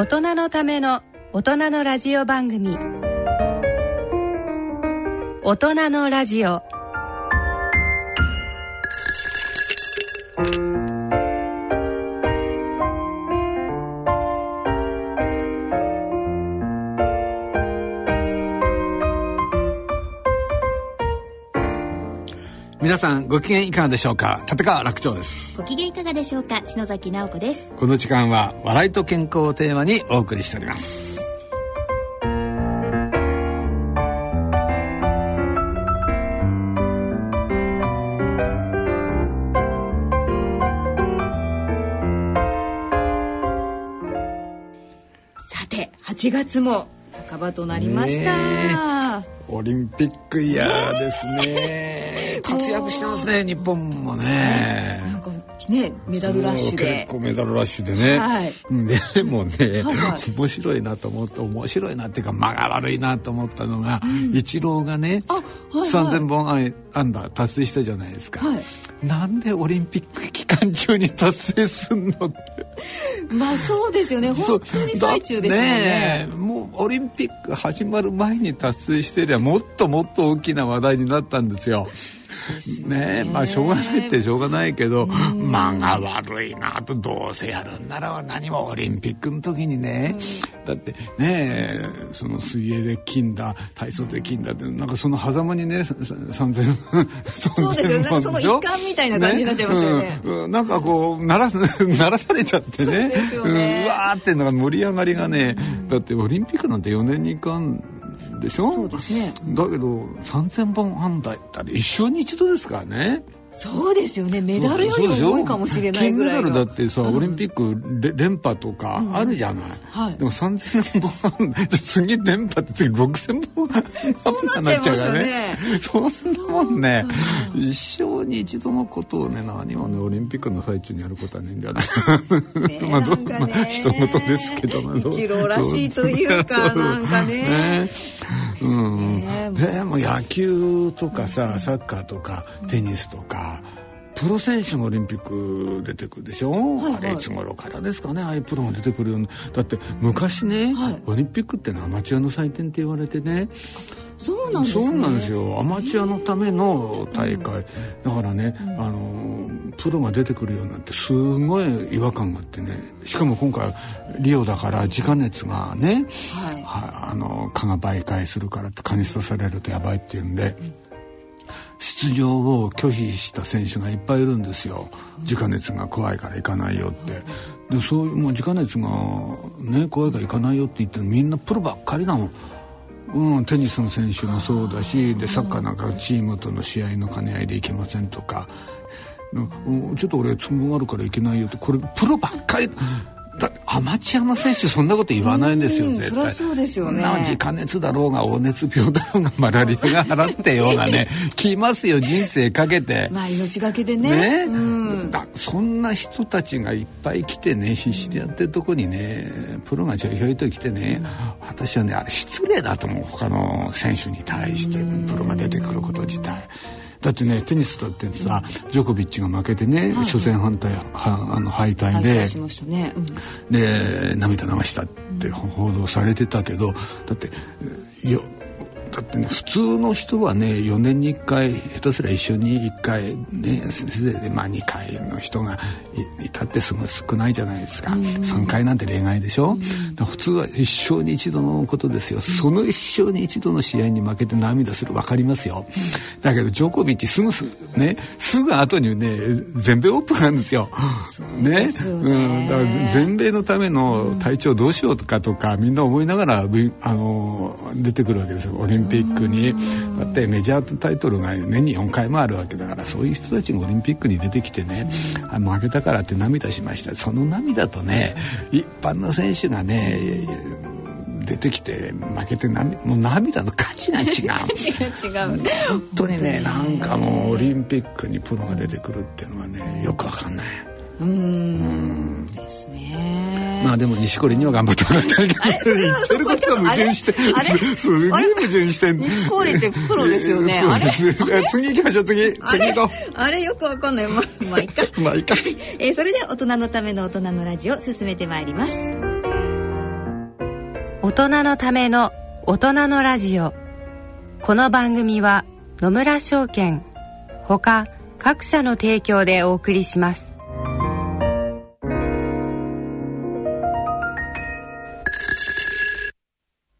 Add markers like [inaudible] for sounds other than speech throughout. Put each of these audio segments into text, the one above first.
大人のための大人のラジオ番組。大人のラジオ。皆さんご機嫌いかがでしょうか？立川楽長です。ご機嫌いかがでしょうか？篠崎直子です。この時間は笑いと健康をテーマにお送りしております。さて8月も半ばとなりました、オリンピックイヤーですね。[laughs] 活躍してますね日本もね。なんかねメダルラッシュで。結構メダルラッシュでね、はい。でもね、はいはい。面白いなと思って面白いなっていうか間が悪いなと思ったのが、イチローがね、あはいはい。3000本アンダー達成したじゃないですか、はい。なんでオリンピック期間中に達成すんのって [laughs] まあそうですよね。本当に最中ですよね。だってもうオリンピック始まる前に達成してりゃもっともっと大きな話題になったんですよ。ね。えまあしょうがないってしょうがないけど間が悪いなとどうせやるんなら何もオリンピックの時にね。だってねえその水泳で金だ体操で金だってなんかその狭間にねさ3000そうですよなんかその一環みたいな感じになっちゃいましたよね。うん。うん。なんかこうならならされちゃってね。ね。うわーってのが盛り上がりがね、だってオリンピックなんて4年に1回でしょ？そうですね。だけど3000本安打ったら一生に一度ですからねそうですよね。メダルよりも多いかもしれないぐらいの。金メダルだってさ、オリンピックれ連覇とかあるじゃない、はい。でも3000本 [laughs] 次連覇って次6000本そうなっちゃいますよね。そんなもんね、一生に一度のことをね何もねオリンピックの最中にやることはねえんじゃない。ね [laughs] まあどなんかね。まあ人事ですけど一郎らしいというかなんかね。うん。ね。でも野球とかさサッカーとかテニスとかプロ選手がオリンピック出てくるでしょ、はいあれいつ頃からですかね？ああいうプロが出てくるように。だって昔ね、はい。オリンピックってのはアマチュアの祭典って言われてね。そうなんですね。そうなんですよ。アマチュアのための大会、だからね、あのプロが出てくるようになってすごい違和感があってね。しかも今回リオだから時間熱がね、はい。はあの蚊が媒介するからって蚊に刺されるとやばいっていうんで。出場を拒否した選手がいっぱいいるんですよ。直熱が怖いから行かないよって。でそういうもう直熱がね怖いから行かないよって言ってるみんなプロばっかりだもん。うん、テニスの選手もそうだしでサッカーなんかチームとの試合の兼ね合いで行けませんとか、うん、ちょっと俺都合あるから行けないよって。これプロばっかりアマチュアの選手そんなこと言わないんですようん絶対。そうですよね。な直熱だろうが黄熱病だろうがマラリアが払ってようがね [laughs] 来ますよ人生かけて。まあ命がけでね。ね、うん。だそんな人たちがいっぱい来てね必死でやってるとこにねプロがちょいひょいと来てね、私はねあれ失礼だと思う他の選手に対してプロが出てくること自体。だってねテニスだってさジョコビッチが負けてね、初戦反対はあの敗退で、ね、うん。で涙流したって報道されてたけどだってよだってね普通の人はね4年に1回下手すりゃ一緒に1回ねせいぜいまあ2回の人がいいたってすごい少ないじゃないですか、3回なんて例外でしょ、だから普通は一生に一度のことですよ、その一生に一度の試合に負けて涙する分かりますよ、だけどジョコビッチすぐすねすぐ後にね全米オープンがあるんですよ。ね。ね？うん、だから全米のための体調どうしようとかとかみんな思いながらぶあの出てくるわけですよ。オリンピックにだってメジャータイトルが年に4回もあるわけだからそういう人たちがオリンピックに出てきてねあ負けたからって涙しました。その涙とね一般の選手がね出てきて負けて涙もう涙の価値が違う。[laughs] 違う。本当にねなんかもうオリンピックにプロが出てくるっていうのはねよくわかんない。うん。ですねまあでも錦織には頑張ってもらいたいけど言ってる [laughs] ことが矛盾して [laughs] すすげえ矛盾してん錦織ってプロですよね [laughs] 次行きましょう次。次行こあれ？よくわかんない。ままあいいか。うまあいいか。えーそれでは大人のための大人のラジオ進めてまいります。大人のための大人のラジオ。この番組は野村証券ほか各社の提供でお送りします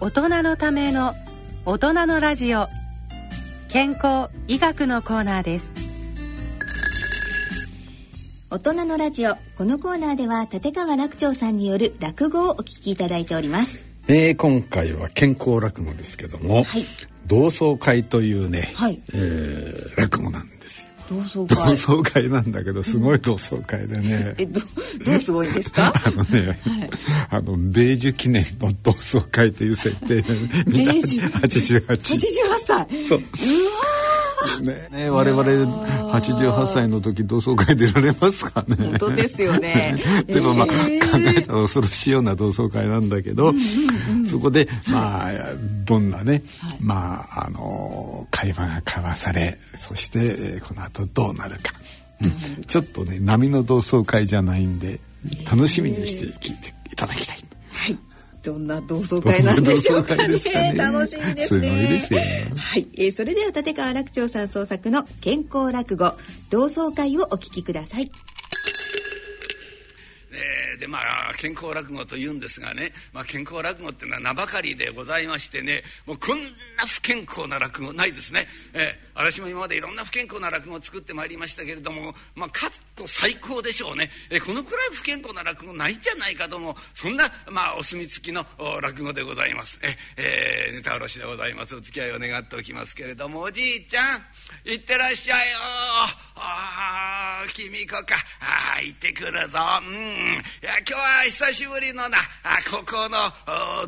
大人のための大人のラジオ。健康医学のコーナーです。大人のラジオ。このコーナーでは立川楽長さんによる落語をお聞きいただいております。えー今回は健康落語ですけども、はい。同窓会というね、はい。えー落語なんですよ同窓同会窓会なんだけどすごい同窓会でね、えどどうすごいんですか？あのね、あの米寿記念の同窓会という設定で、ね、[laughs] 米寿。88 88 [laughs] 歳。そうね。ね我々88歳の時同窓会出られますかね。本当ですよね。[laughs] でもまあ、えー。考えたら恐ろしいような同窓会なんだけど、そこでまあどんなね、まああの会話が交わされそして、えーこの後どうなるか、うん。ちょっとね波の同窓会じゃないんで楽しみにして聞いていただきたい。はいどんな同窓会なんでしょうかね。ね。楽しみですね。すはい、えーそれでは立川楽長さん創作の健康落語同窓会をお聞きくださいでまあ健康落語というんですがね、まあ、健康落語っていうのは名ばかりでございましてねもうこんな不健康な落語ないですね、えー私も今までいろんな不健康な落語を作ってまいりましたけれども、まあ、かつと最高でしょうね、えーこのくらい不健康な落語ないんじゃないかともそんな、まあ、お墨付きの落語でございます、ええーネタ卸しでございます。お付き合いを願っておきますけれどもおじいちゃん行ってらっしゃいよああ君子か。あ行ってくるぞ。うん。いや今日は久しぶりのなあここの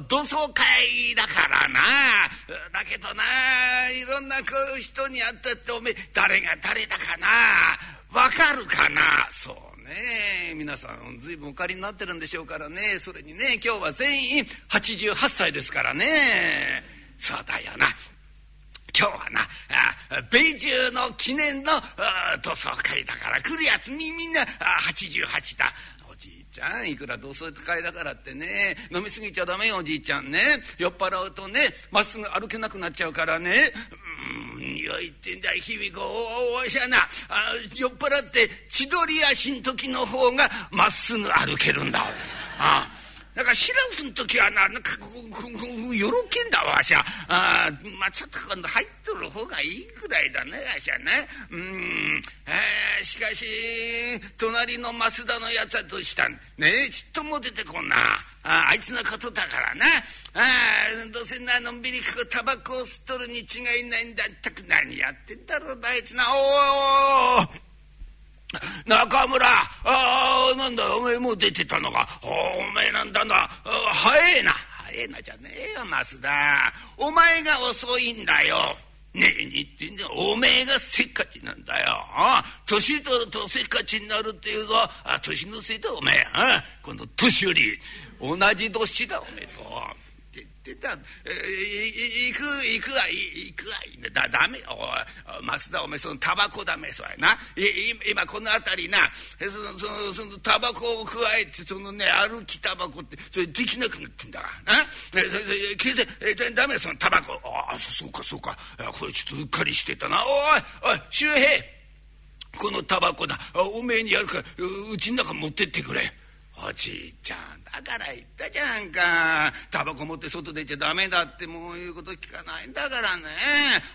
同窓会だからな。だけどないろんなこう人に会ったっておめえ誰が誰だかな。わかるかな。そうね。皆さん随分お借りになってるんでしょうからね。それにね今日は全員88歳ですからね。そうだよな。今日はな米中の記念のあ同窓会だから来るやつみみんな88だ。おじいちゃんいくら同窓会だからってね飲み過ぎちゃダメよおじいちゃんね。酔っ払うとねまっすぐ歩けなくなっちゃうからね。うん匂いってんだ卑弥呼おわしゃな。あ酔っ払って千鳥足ん時の方がまっすぐ歩けるんだ。ああだからシラフの時はななんかよろけんだわしゃあーまあちょっと今度入っとる方がいいくらいだねわしゃね。うん、えーしかし隣の増田のやつはどうしたん？ねえちっとも出てこんな。ああいつのことだからな。あーどうせなのんびりこうタバコを吸っとるに違いないんだったく何やってんだろうなあいつな。おーおー。中村ああなんだおめえもう出てたのか。おめえなんだな。早えな。早えなじゃねえよ増田。お前が遅いんだよ。ねえにってんだおめえがせっかちなんだよ。年取るとせっかちになるっていうぞ。あ年のせいだおめえ。あ今度年寄り。同じ年だおめえと。ってた、行く行くわ行くわだダメ。よおい増田おめえそのタバコダメそうやな今この辺りな。そのそのそのタバコを加えてそのね歩きタバコってそれできなくなってんだからな。それ消せ。えだダメよそのタバコ。ああそうかそうか。これちょっとうっかりしてたな。おいおい周平。このタバコだおめえにやるからううちの中持ってってくれ。おじいちゃんだから言ったじゃんか。タバコ持って外出ちゃダメだってもういうこと聞かないんだからね。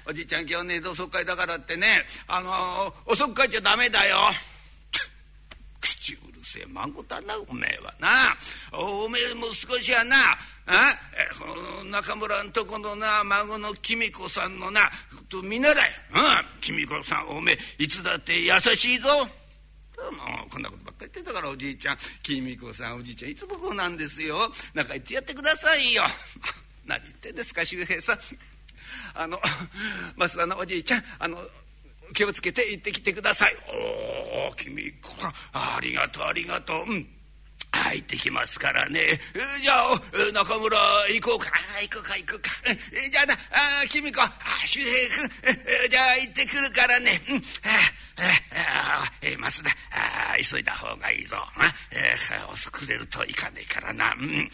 おじいちゃん今日ね同窓会だからってね。あの遅く帰っちゃダメだよ。口うるせえ孫だなおめえはな。おめえも少しはな。あえ中村んとこのな孫の公子さんのなと見習え。公子さんおめえいつだって優しいぞ。もうこんなことばっかり言ってたからおじいちゃん君子さんおじいちゃんいつもこうなんですよ。仲言ってやってくださいよ。[laughs] 何言ってんですか周平さん。[laughs] あの増田のおじいちゃんあの気をつけて行ってきてください。おお君子ありがとうありがとう。うん。入ってきますからね。じゃあ、中村行こうか。行こうか、行こうか。じゃあな、あ君子、周平君、じゃあ行ってくるからね。うん、あえー、増田あ、急いだ方がいいぞ。えー、遅くれるといかねえからな。うん、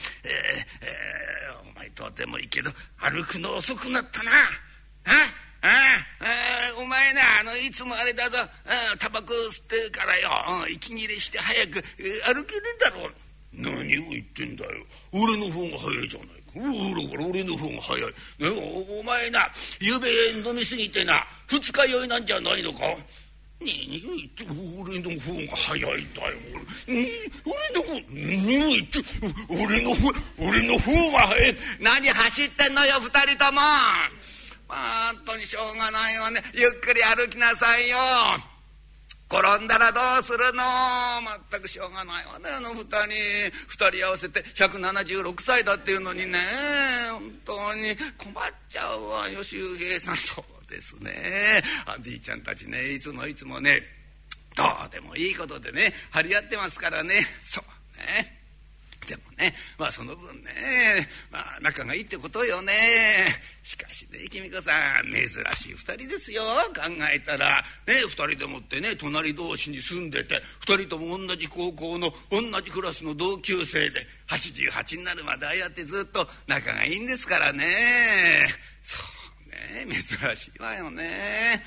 お前とてもいいけど、歩くの遅くなったな。あああお前なあのいつもあれだぞ。タバコ吸ってるからよ。息切れして早く歩けねえだろ何を言ってんだよ。俺の方が早いじゃないか。ほら俺の方が早い、ね、おお前なゆべ飲みすぎてな二日酔いなんじゃないのか。何を言って俺の方が早いんだよ俺の方何を言って俺の方俺の方が早い。何走ってんのよ二人ともまあ本当にしょうがないわね。ゆっくり歩きなさいよ。転んだらどうするの？全くしょうがないわねあの二人。二人合わせて176歳だっていうのにね。本当に困っちゃうわよ周平さん。そうですね。おじいちゃんたちねいつもいつもねどうでもいいことでね張り合ってますからね。そうね。でもねまあその分ねまあ仲がいいってことよね。しかしね公子さん珍しい2人ですよ。考えたら。ね2人でもってね隣同士に住んでて2人とも同じ高校の同じクラスの同級生で88になるまでああやってずっと仲がいいんですからね。そうね珍しいわよね。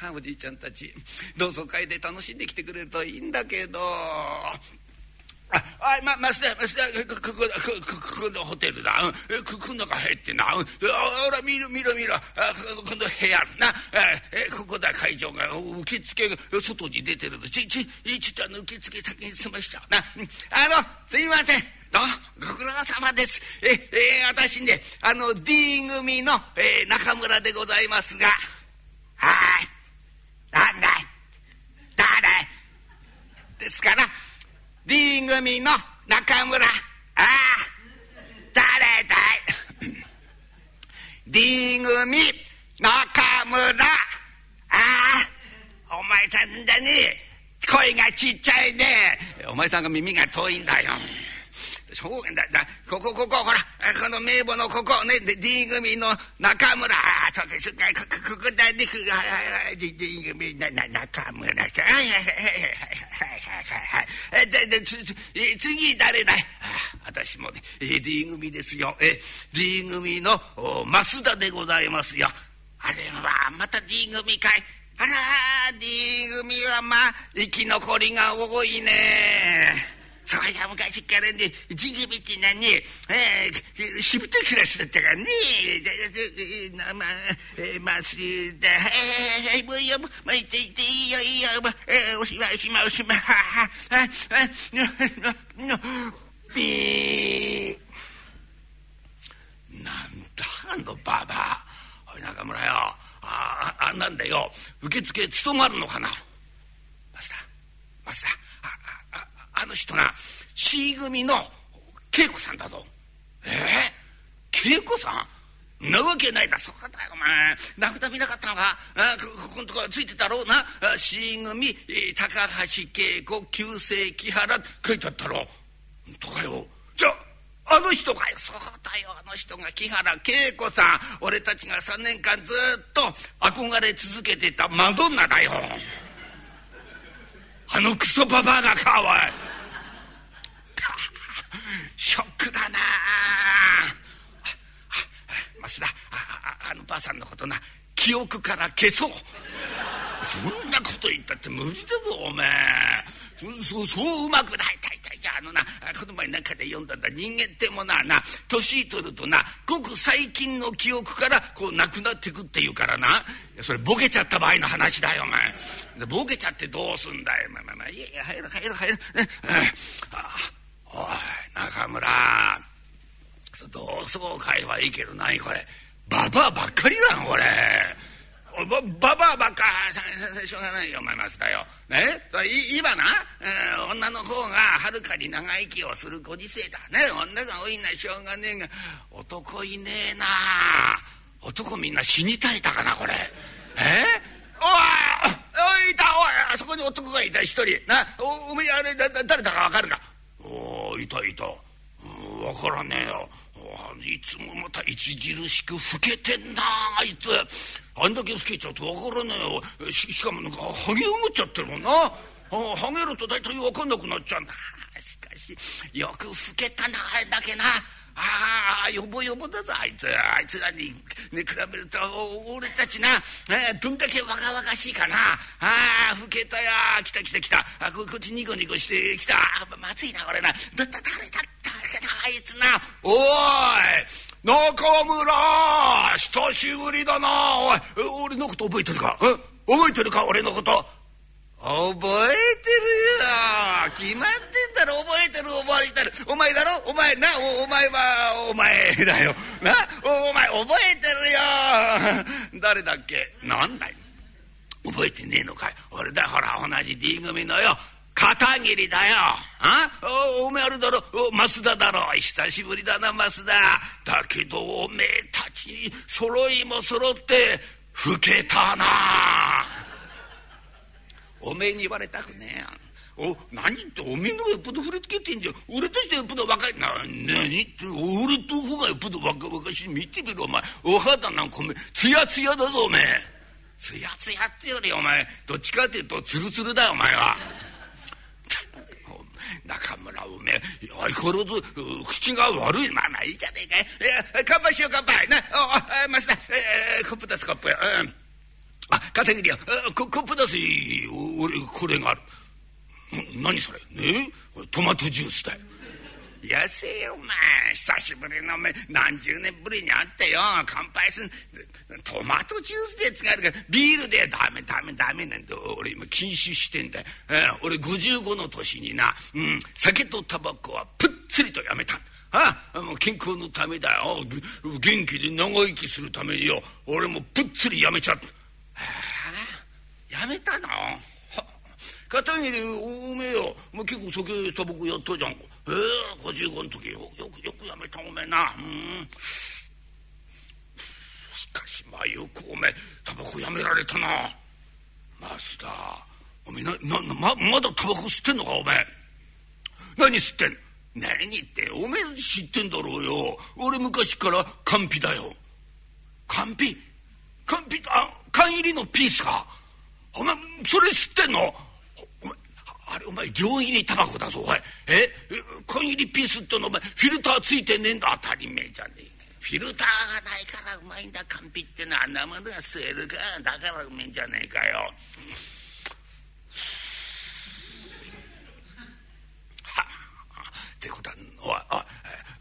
はあ、おじいちゃんたち同窓会で楽しんできてくれるといいんだけど。あ、あ、ま、増田、増田、ここ、ここ、このホテルだ。うん、ここの中入ってな。うん、ほら、見ろ、見ろ、見ろ。あ、この部屋な。え、ここだ、会場が。受付が外に出てるち、ち、ちょっと受付先に済ましちゃうな。あの、すいません。どご苦労様です。え、え私ね、あの、D 組の、え、中村でございますが。はい。なんだい誰ですから、D 組の中村。ああ誰だい？D 組中村。ああお前さんだね。声がちっちゃいね。お前さんが耳が遠いんだよ。しょうがだだ。ここここほらこの名簿のここ。ね D 組の中村。ちょっとすっかここだね。D 組なな中村さん。はいはいはいはい。はいはい。ででつ次誰だい？私もね D 組ですよ。え D 組の増田でございますよ。あれはまた D 組かい。あら D 組はまあ生き残りが多いね。そういや昔からねジグビって何ね、えー、しぶといクラスだったからねまあ、えー、まあすだはいはいはいもういいよまあいていていいよいいよ、まあ、えー、おしまいおしまいおしまいははははピーなんだあのババアおい中村よああなんだよ受付務まるのかなマスターマスターあの人な C 組の恵子さんだぞ。えー、恵子さん？なわけないだ。そうだよお前。名札見なかったのか？あここのとこついてたろうな？C 組高橋恵子旧姓木原書いてあったろとかよ。じゃあの人がよ。そうだよ。あの人が木原恵子さん。俺たちが3年間ずっと憧れ続けてたマドンナだよ。あのクソババアがかおい。ショックだな。増田ああのばあさんのことな。記憶から消そう。そんなこと言ったって無理だぞおめえ。そそううまくない。たいたいじゃあのなこの前なんかで読んだんだ。人間ってものはな年取るとなごく最近の記憶からこうなくなってくっていうからな。それボケちゃった場合の話だよお前。ボケちゃってどうすんだよまあまあまあいやいや入る入る入る、ね、おい中村。同窓会はいいけど何これ。ババアばっかりだよこれ。バババアばっかしょうがないよお前ますだよ。ね？今な、えー、女の方がはるかに長生きをするご時世だね。女が多いのはしょうがねえが男いねえな。男みんな死に絶えたかなこれ。え？おいおいいたおいあそこに男がいた一人。なおおめえあれだ誰だか分かるか？いたいた。分からねえよ。いつもまた著しく老けてんなあいつ。あんだけ老けちゃうと分からねえよ。しかもなんかハゲうむっちゃってるもんな。ハゲると大体分かんなくなっちゃう。んだしかしよく老けたなあれだけな。ああよぼよぼだぞあいつ。あいつらに、ね、比べると俺たちな、えー、どんだけ若々しいかな。ああ老けたや来た来た来た。あここっちニコニコして来た。まずいなこれな。だった誰だったあいつな。おい中村久しぶりだなおい。俺のこと覚えてるか？覚えてるか俺のこと？覚えてるよ。決まってんだろ。覚えてる覚えてる。お前だろ？お前な？お前はお前だよ。な？お前覚えてるよ。誰だっけ？なんだい？覚えてねえのかい？俺だほら同じ D 組のよ。片桐だよ。あ？おおめえあれだろ？増田だろ。久しぶりだな増田。だけどおめえたち揃いも揃って老けたな。おめえに言われたくねえやお何っておめえのがよっぽど触れつけてんじゃん。俺としてよっぽど若い。な何って俺と方がよっぽど若々しい。見てみろお前。お肌なんかおめえツヤツヤだぞおめえ。ツヤツヤってよりお前どっちかっていうとツルツルだよお前は。中村おめえ相変わらず口が悪い。まあまあいいじゃねえか。い、えー、乾杯しよう乾杯。なお増田、えー、コップ出すコップ、うんあ片桐よコップ出せ俺これがある。何それ？ね？これトマトジュースだよ。やせよお前。久しぶりのお前何十年ぶりに会ってよ。乾杯すん。トマトジュースで使えるから。ビールで。ダメダメダメ。なんて俺今禁酒してんだよ、えー、俺55の年にな、うん、酒とタバコはぷっつりとやめた。あもう健康のためだよ。元気で長生きするためによ。俺もぷっつりやめちゃった。やめたの？片桐おめえよ。もう結構酒タバコやったじゃん。ええー、55の時よよくよくやめたおめえな。うん。しかしまあよくおめえタバコやめられたな。増田おめえななままだタバコ吸ってんのかおめえ？何吸ってん何っておめえ知ってんだろうよ。俺昔から缶ピだよ。缶ピ缶ピあ缶入りのピースかお前それ知ってんの？あれお前両入りタバコだぞおい。え？缶入りピースってのお前フィルターついてねえんだ。当たり前じゃねえフィルターがないからうまいんだ。缶ピってのはあんなものが吸えるか。だからうめえんじゃねえかよ。はっ。てことはおい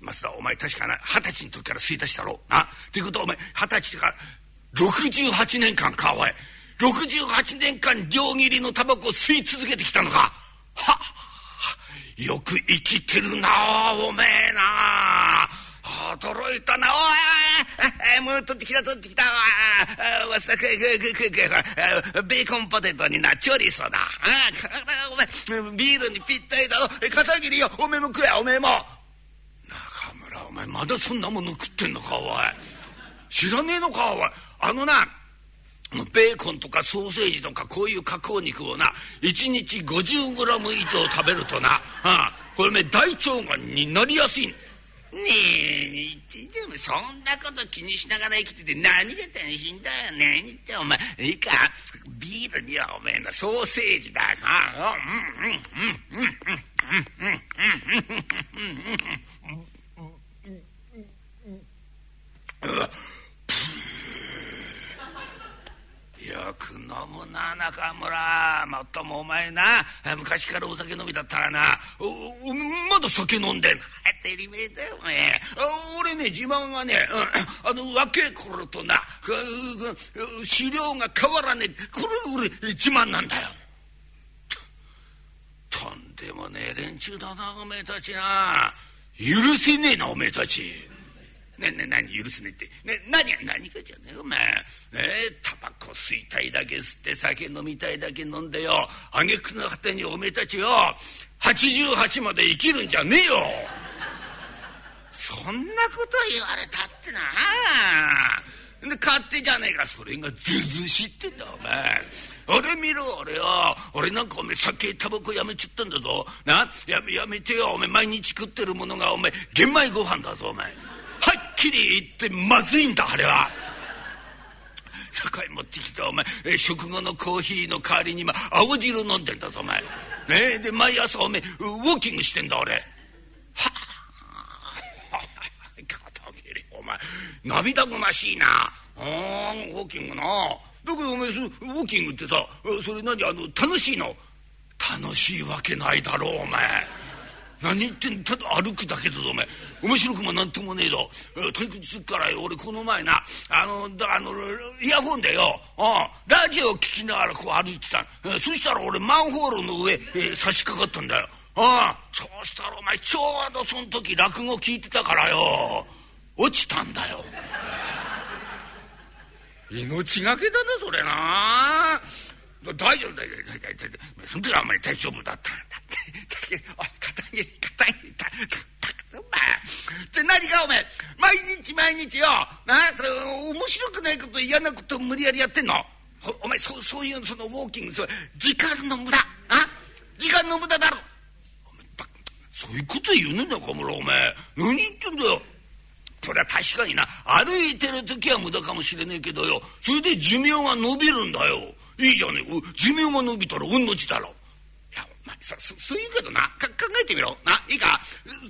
おい増田お前確かな二十歳の時から吸い出したろ？な？ってことはお前二十歳から68年間かおい68年間両切りのタバコを吸い続けてきたのかはよく生きてるなおめえな驚いたなおいもう取ってきた取ってきた。わさベーコンポテトになチョリソだお前ビールにぴったりだ片桐よおめえも食えおめえも中村お前まだそんなもの食ってんのかおい知らねえのかおい。あのなベーコンとかソーセージとかこういう加工肉をな1日 50g 以上食べるとな、ああこれね大腸がんになりやすい。ねえでもそんなこと気にしながら生きてて何が楽しいんだよ。ねってお前いいか？ビールにはおめえのソーセージだ。なうんうんうんうんうんうんうんうんうんよく飲むな中村。もっともお前な昔からお酒飲みだったらな。おまだ酒飲んでんてりめえだよね俺ね自慢はね、うん、あの若え頃とな資料が変わらねえこれ俺自慢なんだよ。とんでもねえ連中だなおめえたちな。許せねえなおめえたち。ねね何許すねって。ね何が何かじゃねえお前。ねタバコ吸いたいだけ吸って酒飲みたいだけ飲んでよ。あげくの果てにおめえたちよ。88まで生きるんじゃねえよ。そんなこと言われたってな。で勝手じゃねえかそれがずずしいってんだお前俺見ろ俺よ俺なんかお前酒タバコやめちゃったんだぞな？やめやめてよお前毎日食ってるものがお前玄米ご飯だぞお前きり言ってまずいんだあれは。酒井持ってきたお前。食後のコーヒーの代わりに今青汁飲んでんだぞお前。ねで毎朝お前ウォーキングしてんだ俺。はあ片桐お前涙ぐましいな。あウォーキングな。だけどお前ウォーキングってさそれ何あの楽しいの楽しいわけないだろうお前。何言ってんのただ歩くだけだぞお前面白くもなんともねえぞ。退屈すっからよ。俺この前なあのだあのイヤホンでよ。あラジオ聞きながらこう歩いてたそしたら俺マンホールの上、えー、差し掛かったんだよ。ああそうしたらお前ちょうどその時落語聞いてたからよ。落ちたんだよ。命がけだなそれな。大丈夫大丈夫大丈夫大丈夫。その時はあんまり大丈夫だったんだ。ってだけおい片お前じゃ何かお前毎日毎日よなそ面白くないこと嫌なこと無理やりやってんの？お前そうそういうそのウォーキングそ時間の無駄あ？時間の無駄だろ。お前そういうこと言うねんだ中村お前。何言ってんだよ。それは確かにな。歩いてる時は無駄かもしれねえけどよ。それで寿命が伸びるんだよ。いいじゃねえ。寿命が伸びたらうんの字だろ。そそういうけどな。考えてみろ。ないいか。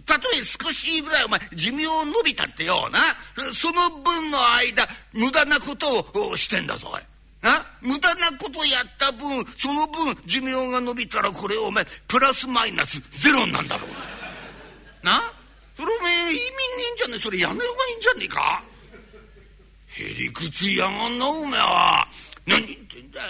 たとえ少しぐらいお前寿命伸びたってよなその分の間無駄なことをしてんだぞおい。な？無駄なことやった分その分寿命が伸びたらこれお前プラスマイナスゼロなんだろう。な？それお前意味ねえんじゃねえ？それやめるがいいんじゃねえか？へりくつやがんなお前は。何言ってんだよ。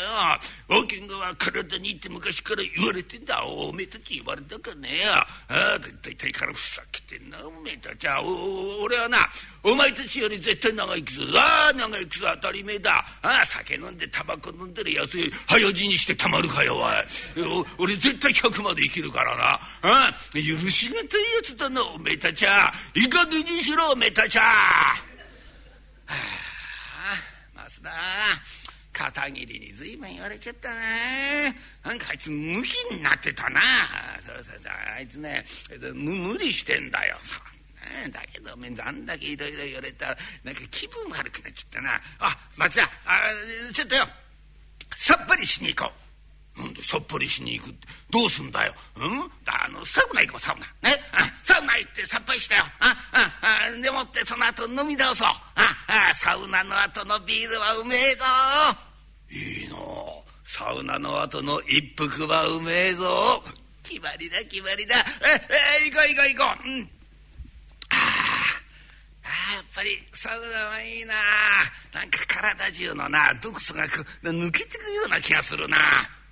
ウォーキングは体にいって昔から言われてんだ。おめえたち言われたかね。えやああ大体からふざけてんなおめえたちは。俺はなお前たちより絶対長生きする。ああ長生きする当たり前だ。ああ酒飲んでタバコ飲んでるやつ早死にしてたまるかよおい。俺絶対100まで生きるからな。ああ許しがたいやつだなおめえたちは。いかげにしろおめえたちは。はあ、まずな。片桐に随分言われちゃったな。なんかあいつムキになってたな。そうそうそう。あいつね無理してんだよ。[laughs] だけどおめなんだけいろいろ言われたらなんか気分悪くなっちゃったな。あ松田あちょっとよ。さっぱりしに行こう。なんでさっぱりしに行く？ってどうすんだよ。うん？あのサウナ行こうサウナ。ね？サウナ行ってさっぱりしたよ。ああでもってその後飲み直そう。ああサウナの後のビールはうめえぞ。いいの。サウナの後の一服はうめえぞ。決まりだ決まりだ。ええ行こう行こう行こう、うん、ああやっぱりサウナはいいな。なんか体中のな毒素が抜けてくような気がするな。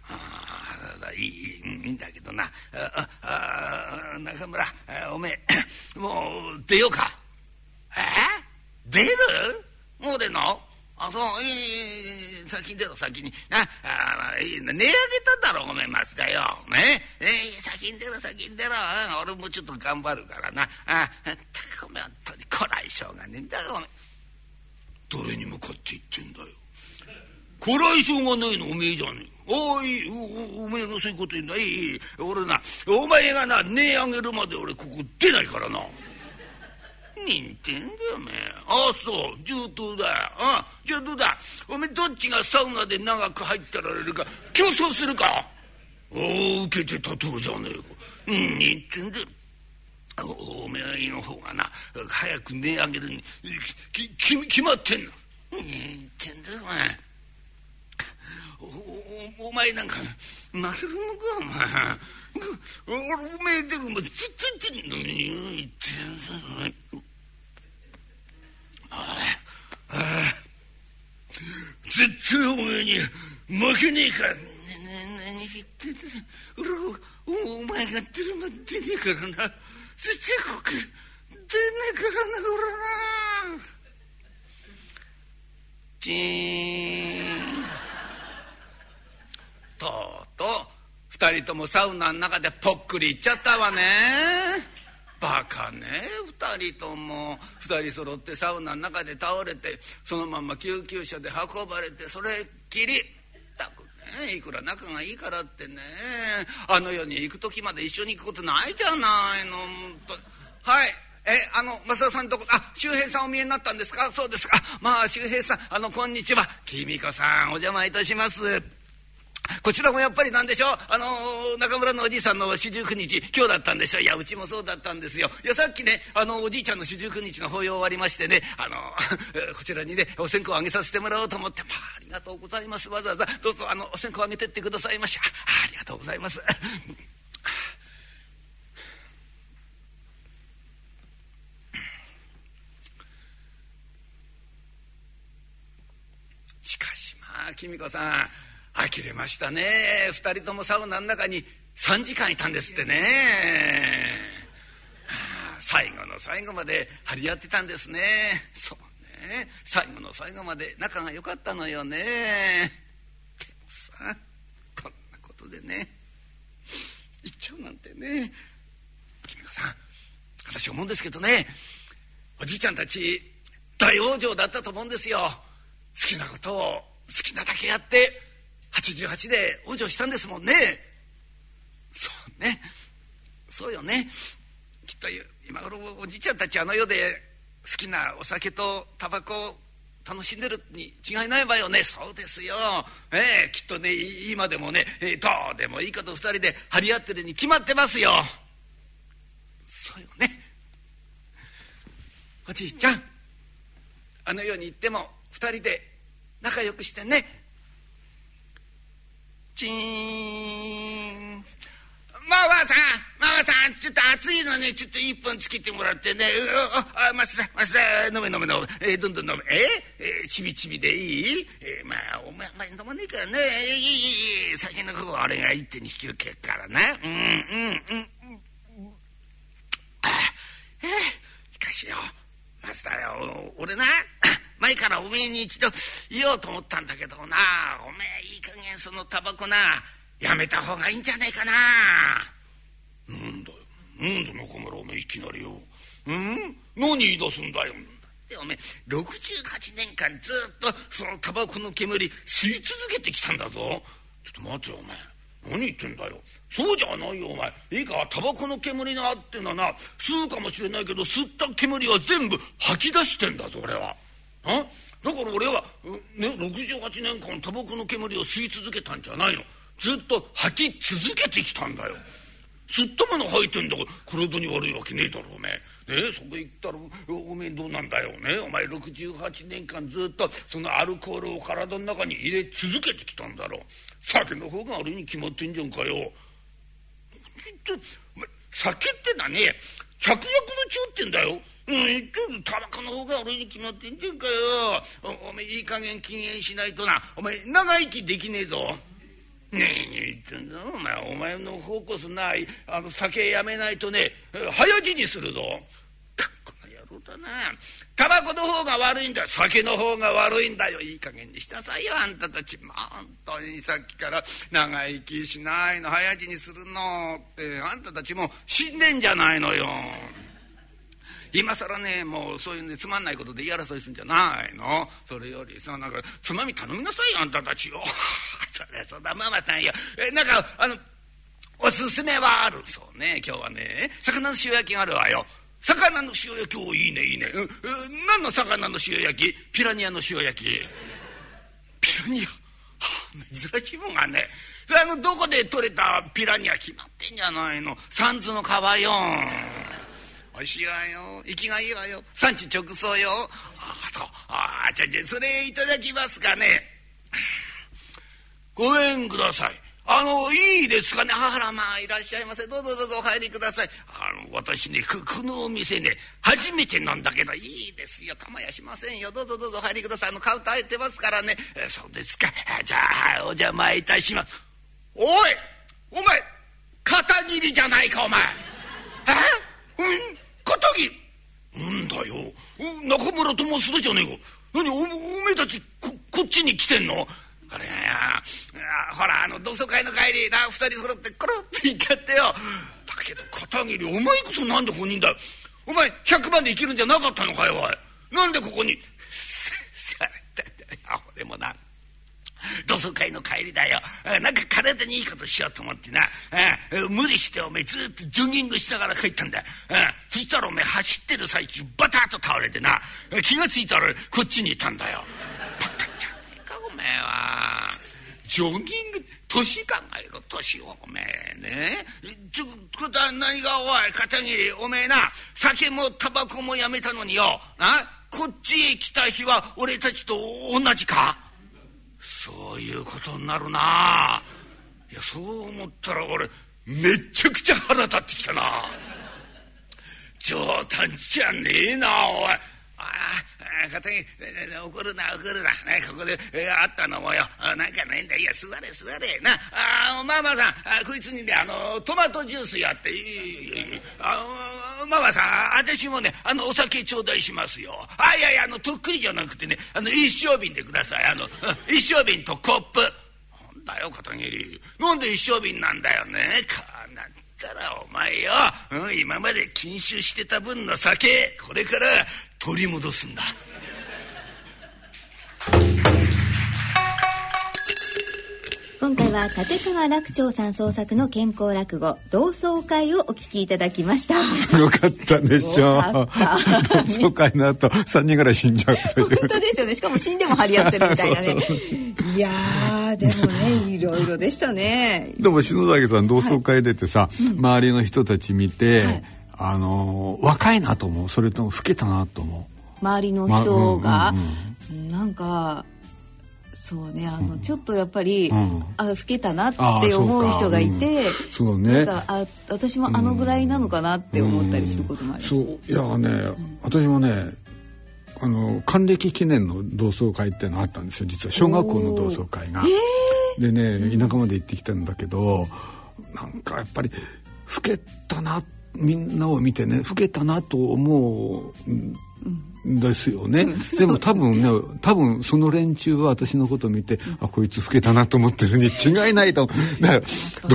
あいいいいんだけどな。ああ中村おめえもう出ようか。え？出る？もう出んの？あそういいい先に出ろ先に。なあいい値上げただろおめえ松田よ。ね。えー、先に出ろ先に出ろ。俺もちょっと頑張るからな。あたくおめえ本当にこらえ性がねえんだよ。おめえ誰に向かって言ってんだよ。こらえ性がねえのおめえじゃねえ。おいおおめえがそういうこと言うんだ。いい。俺なお前がな値上げるまで俺ここ出ないからな。何言ってんだよおめえ。ああそう上等だああじゃあどうだ。おめえどっちがサウナで長く入ってられるか競争するか。おお受けて立とうじゃねえか。何言ってんだよ。おめえの方がな早く値上げるにきき決まってんの。何言ってんだよお前。おお前なんか負けるのかお前。お前出るもずっと言ってんの。に言ってああ絶対お前に負けねえから何言ってん。だ俺おお前が出るまで出ねえからな絶対ここ出ねえからな俺なチーンとうとう二人ともサウナの中でぽっくりいっちゃったわねバカね二人とも。二人揃ってサウナの中で倒れてそのまま救急車で運ばれてそれっきり。ったくねいくら仲がいいからってね。あの世に行く時まで一緒に行くことないじゃないのはい。えあの増田さんとこあ周平さんお見えになったんですか？そうですか。まあ周平さんあのこんにちは。君子さんお邪魔いたします。こちらもやっぱりなんでしょう？あの中村のおじいさんの四十九日今日だったんでしょう？いやうちもそうだったんですよ。いやさっきねあのおじいちゃんの四十九日の法要終わりましてねあの [laughs] こちらにねお線香をあげさせてもらおうと思ってまあありがとうございますわざわざ。どうぞあのお線香あげてってくださいまし。あありがとうございます。[laughs] しかしまあ君子さん。呆れましたね。二人ともサウナの中に3時間いたんですってね、最後の最後まで張り合ってたんですね。そうね。最後の最後まで仲が良かったのよね。でもさこんなことでね言っちゃうなんてね。君子さん私思うんですけどねおじいちゃんたち大往生だったと思うんですよ。好きなことを好きなだけやって88で往生したんですもんね。そうね。そうよね。きっと今頃おじいちゃんたちあの世で好きなお酒とタバコを楽しんでるに違いないわよね。そうですよ。ええきっとね今でもね、えー、どうでもいいこと2人で張り合ってるに決まってますよ。そうよね。おじいちゃんあの世に行っても2人で仲良くしてね。チーン。ママさんママさんちょっと暑いのね。ちょっと一本つけてもらってね。あマスダマスダ飲め飲め飲め、えー、どんどん飲めええー、ちびちびでいい、えー、まあお前あんまり飲まねえからね。いいいい酒の方は俺が一手に引き受けるからな。うんうんうん。あえー、しかしよマスダよ俺な。前からおめえに一度言おうと思ったんだけどな。おめえいい加減そのタバコな。やめた方がいいんじゃねえかな。なんだよ。なんだ中村おめえいきなりよ。うん？何言い出すんだよ。でおめえ68年間ずっとそのタバコの煙吸い続けてきたんだぞ。ちょっと待てよお前何言ってんだよ。そうじゃないよお前。いいかタバコの煙があってのはな。吸うかもしれないけど吸った煙は全部吐き出してんだぞ俺は。あだから俺は、ね、68年間タバコの煙を吸い続けたんじゃないの。ずっと吐き続けてきたんだよ。吸ったもの吐いてんだから体に悪いわけねえだろおめえ。ねそこ行ったらおめえどうなんだよねお前68年間ずっとそのアルコールを体の中に入れ続けてきたんだろ。酒の方が悪いに決まってんじゃんかよ。酒ってのはね百薬の長ってんだよ。うん言ってるタバコの方が俺に決まってんじゃんかよ。おお前いい加減禁煙しないとな。お前長生きできねえぞ。ねえ言ってんだお前お前の方こそない。あの酒やめないとね早死にするぞ。この野郎だな。タバコの方が悪いんだ酒の方が悪いんだよ。いい加減にしなさいよ。あんたたち。まあ本当にさっきから長生きしないの。早死にするのって。あんたたちも死んでんじゃないのよ。今更ねもうそういうねつまんないことで言い争いするんじゃないの。それよりさなんかつまみ頼みなさいよあんたたちよ [laughs] そりゃそうだママさんよ。えなんかあのおすすめはある。そうね今日はね魚の塩焼きがあるわよ。魚の塩焼き。おいいねいいね、うん、何の魚の塩焼き？ピラニアの塩焼き。ピラニア、はあ、珍しいもんがね。あのどこで取れたピラニア決まってんじゃないの？三途の川よ。おいしいわよ。生きがいいわよ。産地直送よ。あそう。あじゃじゃそれいただきますかね。ごめんください。あの、いいですかねあら、まあ、いらっしゃいませ。どうぞどうぞお入りください。あの、私ね、このお店ね、初めてなんだけど、いいですよ。構やしませんよ。どうぞどうぞお入りください。あの、カウンター空いてますからね。そうですか。じゃあ、お邪魔いたします。おいお前、片桐じゃないか、お前。え？うん？片桐？なんだよ。中村智須じゃねえか。何お、おめえたちこ、こっちに来てんの？あれやほらあの同窓会の帰りな二人揃ってコロッて行っちゃってよ。だけど片桐お前こそなんで本人だよ。お前100番で生きるんじゃなかったのかよおい。なんでここに。されたアホでもな。同窓会の帰りだよ。なんか体にいいことしようと思ってな。無理しておめえずっとジョギングしながら帰ったんだ。そしたらおめえ走ってる最中バタッと倒れてな。気が付いたらこっちにいたんだよ。めえは。ジョギング年考えろ年をおめえね。ちょことは何がおい片桐おめえな。酒もタバコもやめたのによ。なこっちへ来た日は俺たちと同じか？そういうことになるな。いやそう思ったら俺めっちゃくちゃ腹立ってきたな。冗談じゃねえなおい。ああ片桐怒るな怒るな、ね、ここで、えー、会ったのもよ。なんかないんだ。いや座れ座れ。なあママさんあこいつにねあのトマトジュースやって。いいいいあママさん私もねあのお酒頂戴しますよ。あいやいやあのとっくりじゃなくてねあの一升瓶でください。あの一升瓶とコップ。なんだよ片桐。なんで一升瓶なんだよね。かならお前よ、うん、今まで禁酒してた分の酒これから取り戻すんだ。今回は立川楽長さん創作の健康落語同窓会をお聞きいただきました。すごかったでしょう。同窓会の後三人ぐらい死んじゃう。本当ですよね。しかも死んでも張り合ってるみたいなね。いやでもねいろいろでしたね。でも篠崎さん同窓会出てさ、はいうん、周りの人たち見て、はい、あの若いなと思う。それとも老けたなと思う。周りの人が、まうんうんうん、なんかそうねあの、うん、ちょっとやっぱり、うん、あ老けたなって思う人がいてそう,、ね。あ私もあのぐらいなのかなって思ったりすることもあります、そう。いやね、私もねあの還暦記念の同窓会っていうのあったんですよ。実は小学校の同窓会が。でね田舎まで行ってきたんだけどなんかやっぱり老けたなみんなを見てね老けたなと思う。うんですよね、でも多分ね多分その連中は私のことを見て、あこいつ老けたなと思ってるに違いないとだから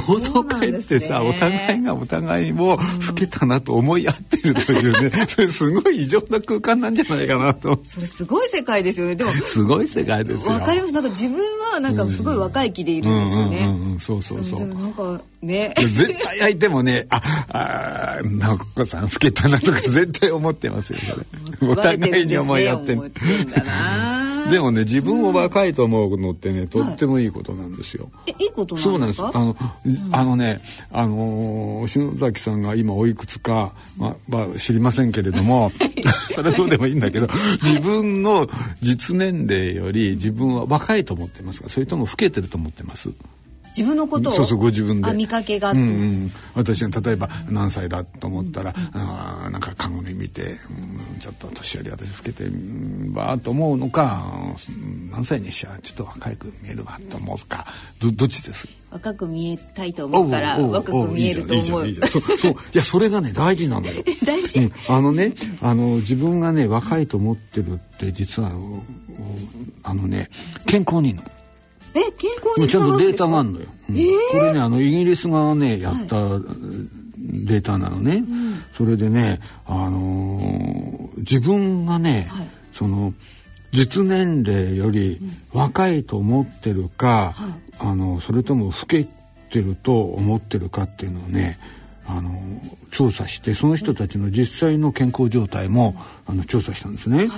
同窓会ってさ、ね、お互いがお互いも老けたなと思い合ってるというね、[laughs] それすごい異常な空間なんじゃないかなと。それすごい世界ですよね。でもすごい世界ですよ。わかります。なんか自分はなんかすごい若い気でいるんですよね、うんうんうん、そうそうそう。なんかね。絶対相手もねああ直子さん老けたなとか [laughs] 絶対思ってますよそれ。お互いに思い合ってでもね自分を若いと思うのってね、とってもいいことなんですよ。えいいことそうなんです。あの、あのねあの篠崎さんが今おいくつか、ままあ、知りませんけれども [laughs] それどうでもいいんだけど自分の実年齢より自分は若いと思ってますかそれとも老けてると思ってます？自分のことをそうそうご自分で。見かけが、うんうん、私が例えば何歳だと思ったら、うん、あなんか鏡見て、うん、ちょっと年寄り私老けてばと思うのか何歳にしちゃちょっと若く見えるわと思うか。どどっちです？若く見えたいと思うから若く見えると思う。いいそう [laughs] そういやそれがね大事なのよ。[laughs] 大事、うん、あのねあの自分がね若いと思ってるって実はあのね健康にいいの。え健康にちゃんとデータがあるのよ、うん、えー、これねあのイギリスがねやった、データなのね、うん、それでね、あのー、自分がね、はい、その実年齢より若いと思ってるか、うんはい、あのそれとも老けてると思ってるかっていうのをねあの調査してその人たちの実際の健康状態もあの調査したんですね。はい、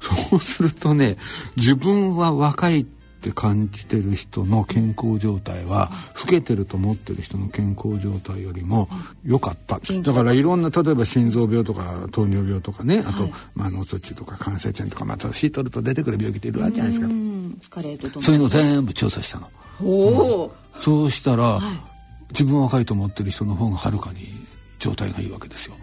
そうするとね自分は若いってって感じてる人の健康状態は老けてると思ってる人の健康状態よりも良かった。だからいろんな例えば心臓病とか糖尿病とかねあと、はい、まあ、脳卒中とか感染症とかまた年取ると出てくる病気っているわけじゃないですか。そう。いうの全部調査したの。おお、そうしたら、自分は若いと思ってる人の方がはるかに状態がいいわけですよ。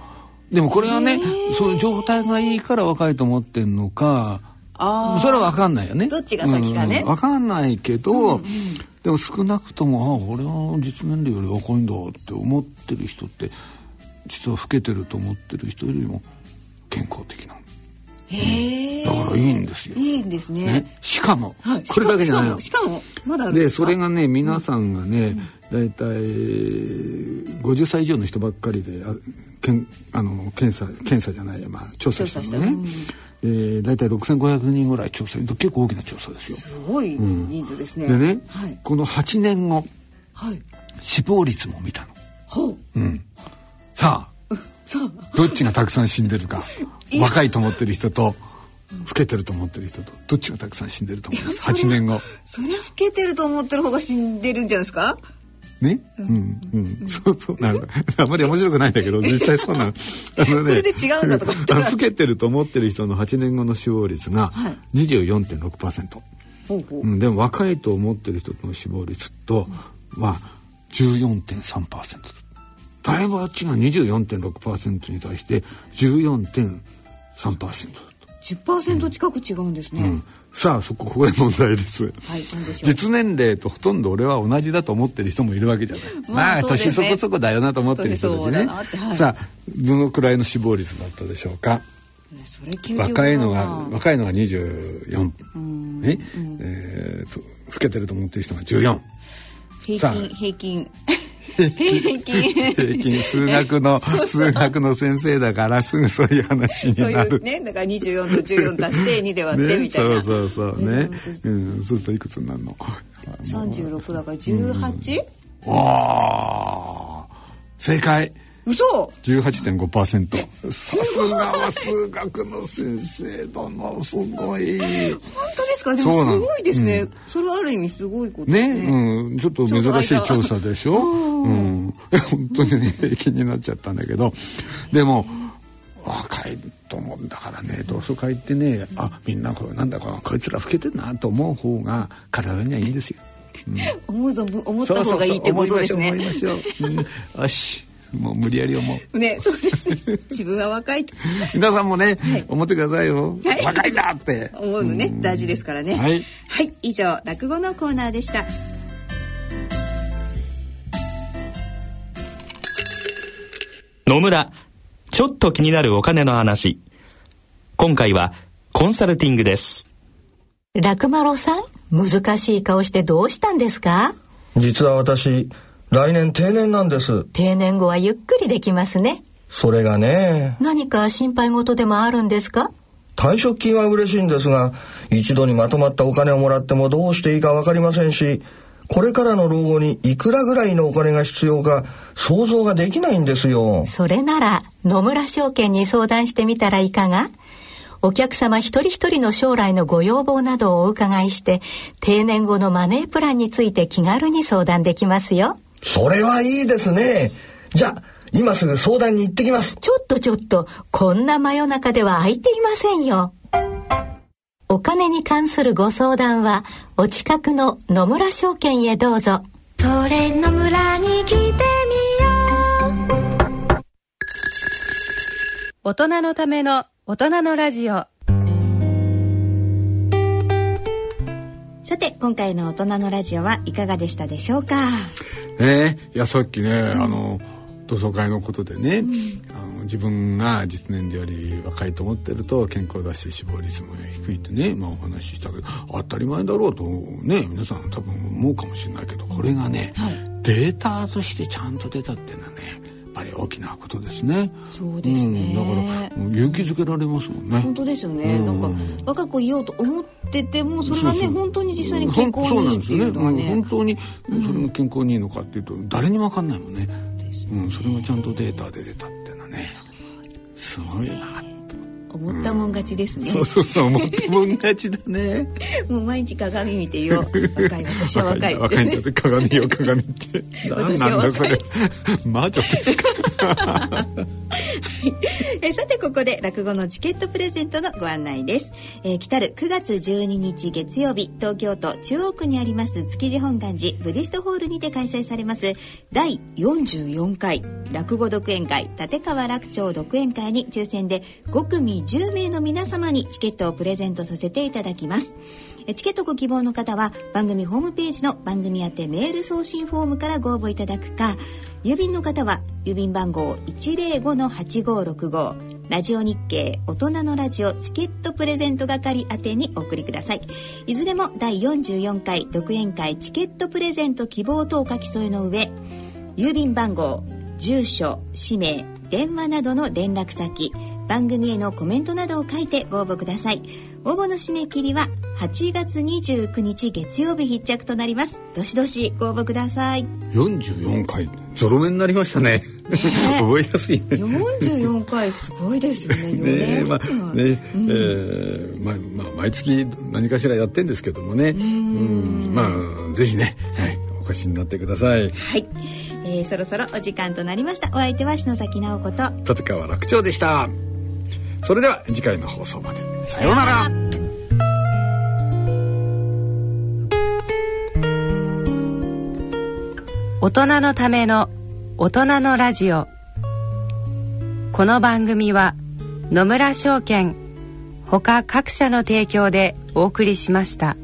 でもこれはねその状態がいいから若いと思ってんのかあそれは分かんないよね。どっちが先かね。うん、分かんないけど、でも少なくともあ俺は実年齢より若いんだって思ってる人って実は老けてると思ってる人よりも健康的なの。へえだからいいんですよ、いいんですね。ね、しかも、はい。これだけじゃないの。しかもまだでそれがね皆さんがね、大体50歳以上の人ばっかりであけんあの検査検査じゃないや、まあ、調査したのね、えー、大体6500人ぐらい調査結構大きな調査ですよ。すごい人数ですね、でね、はい。この8年後はい。死亡率も見たの。ほう。さあ [laughs] さあ。どっちがたくさん死んでるか [laughs] 若いと思ってる人と老けてると思ってる人とどっちがたくさん死んでると思います？8年後。そりゃ老けてると思ってる方が死んでるんじゃないですか？ね、うん、うん、そうそうなんだ。あんまり面白くないんだけど、[laughs] 実際そうなの。あのそれで違うんだとか老けてると思ってる人の8年後の死亡率が24.6%。ほうほううん、でも若いと思ってる人の死亡率とは14.3%。だいぶあっちが24.6%に対して14.3%だと。10%近く違うんですね、うん、さあそこここで問題です。はい何で実年齢とほとんど俺は同じだと思ってる人もいるわけじゃない。[laughs] まあね。年そこそこだよなと思ってる人たちそうだねはい。さあどのくらいの死亡率だったでしょうか？若いのが若いのが24、ね、え？ーと老けてると思ってる人が14。さあ平均平均平均。平均数学の [laughs] 数学の先生だからすぐそういう話にそういなる。うねだから24と14足して2で割ってみたいな、ね、そうそうそう。ね。ね。うん、そうするといくつになるの？36だから 18? ああ正解嘘。18.5%さすがは数学の先生だなすごい。本当ですか？でもすごいですね、それはある意味すごいことね。ねうん、ちょっと珍しい調査でしょ？うん、本当にね [laughs] 平均になっちゃったんだけど。でも若いと思うんだからね。同窓会ってねあみんなこうなんだかこいつら老けてんなと思う方が体にはいいんですよ。思う存分思った方がいいってことですね。思いましょう思いましょう、うん、よしもう無理やり思う。ねそうですね。[laughs] 自分は若いって皆さんもね、はい。思ってくださいよ、はい。若いなって。思うのね、大事ですからね。はい、はい、以上落語のコーナーでした。野村、ちょっと気になるお金の話。今回はコンサルティングです。楽丸さん、難しい顔してどうしたんですか？実は私、来年定年なんです。定年後はゆっくりできますね。それがね、何か心配事でもあるんですか？退職金は嬉しいんですが、一度にまとまったお金をもらってもどうしていいかわかりませんし、これからの老後にいくらぐらいのお金が必要か想像ができないんですよ。それなら野村証券に相談してみたらいかが？お客様一人一人の将来のご要望などをお伺いして定年後のマネープランについて気軽に相談できますよそれはいいですね。じゃあ、今すぐ相談に行ってきます。ちょっとちょっとこんな真夜中では空いていませんよお金に関するご相談はお近くの野村証券へどうぞそれの村に来てみよう大人のための大人のラジオさて今回の大人のラジオはいかがでしたでしょうか？ねいやさっきね、あの同窓会のことでね、あの自分が実年齢より若いと思ってると健康だし死亡率も低いってね、まあ、お話ししたけど当たり前だろうとね皆さん多分思うかもしれないけどこれがね、データとしてちゃんと出たっていうのはねぱり大きなことですね。そうですねうん、だから勇気づけられますもんね。本当ですよね、うんなんか若くいようと思っててもそれがね本当に実際に健康にいいっていうのはね本当にそれが健康にいいのかっていうと誰にも分かんないもんね。うん、それがちゃんとデータで出たっていうのはねすごいなと。思ったもん勝ちですね、そうそうそう思ったもん勝ちだね。[laughs] もう毎日鏡見てよ。若い [laughs] 私は若い。若いって。鏡よ鏡って。[laughs] 何なんだそれ。魔女ですか。えさてここで落語のチケットプレゼントのご案内です、えー、来たる9月12日月曜日東京都中央区にあります築地本願寺ブディストホールにて開催されます第44回落語独演会立川楽町独演会に抽選で5組10名の皆様にチケットをプレゼントさせていただきます。チケットご希望の方は番組ホームページの番組宛てメール送信フォームからご応募いただくか郵便の方は郵便番号105-8565ラジオ日経大人のラジオチケットプレゼント係宛てにお送りください。いずれも第44回独演会チケットプレゼント希望等書き添えの上郵便番号住所氏名電話などの連絡先番組へのコメントなどを書いてご応募ください。応募の締め切りは8月29日月曜日必着となります。どしどしご応募ください。44回。ゾロ目になりましたね。覚えやすいね。44回すごいですよね。ねまあね、うん、えー、まあまあ毎月何かしらやってんですけどもね。うん。まあぜひね、はい、お越しになってください。はいえー、そろそろお時間となりました。お相手は篠崎直子と。立川楽長でした。それでは次回の放送まで。さようなら。大人のための大人のラジオ。この番組は野村証券ほか各社の提供でお送りしました。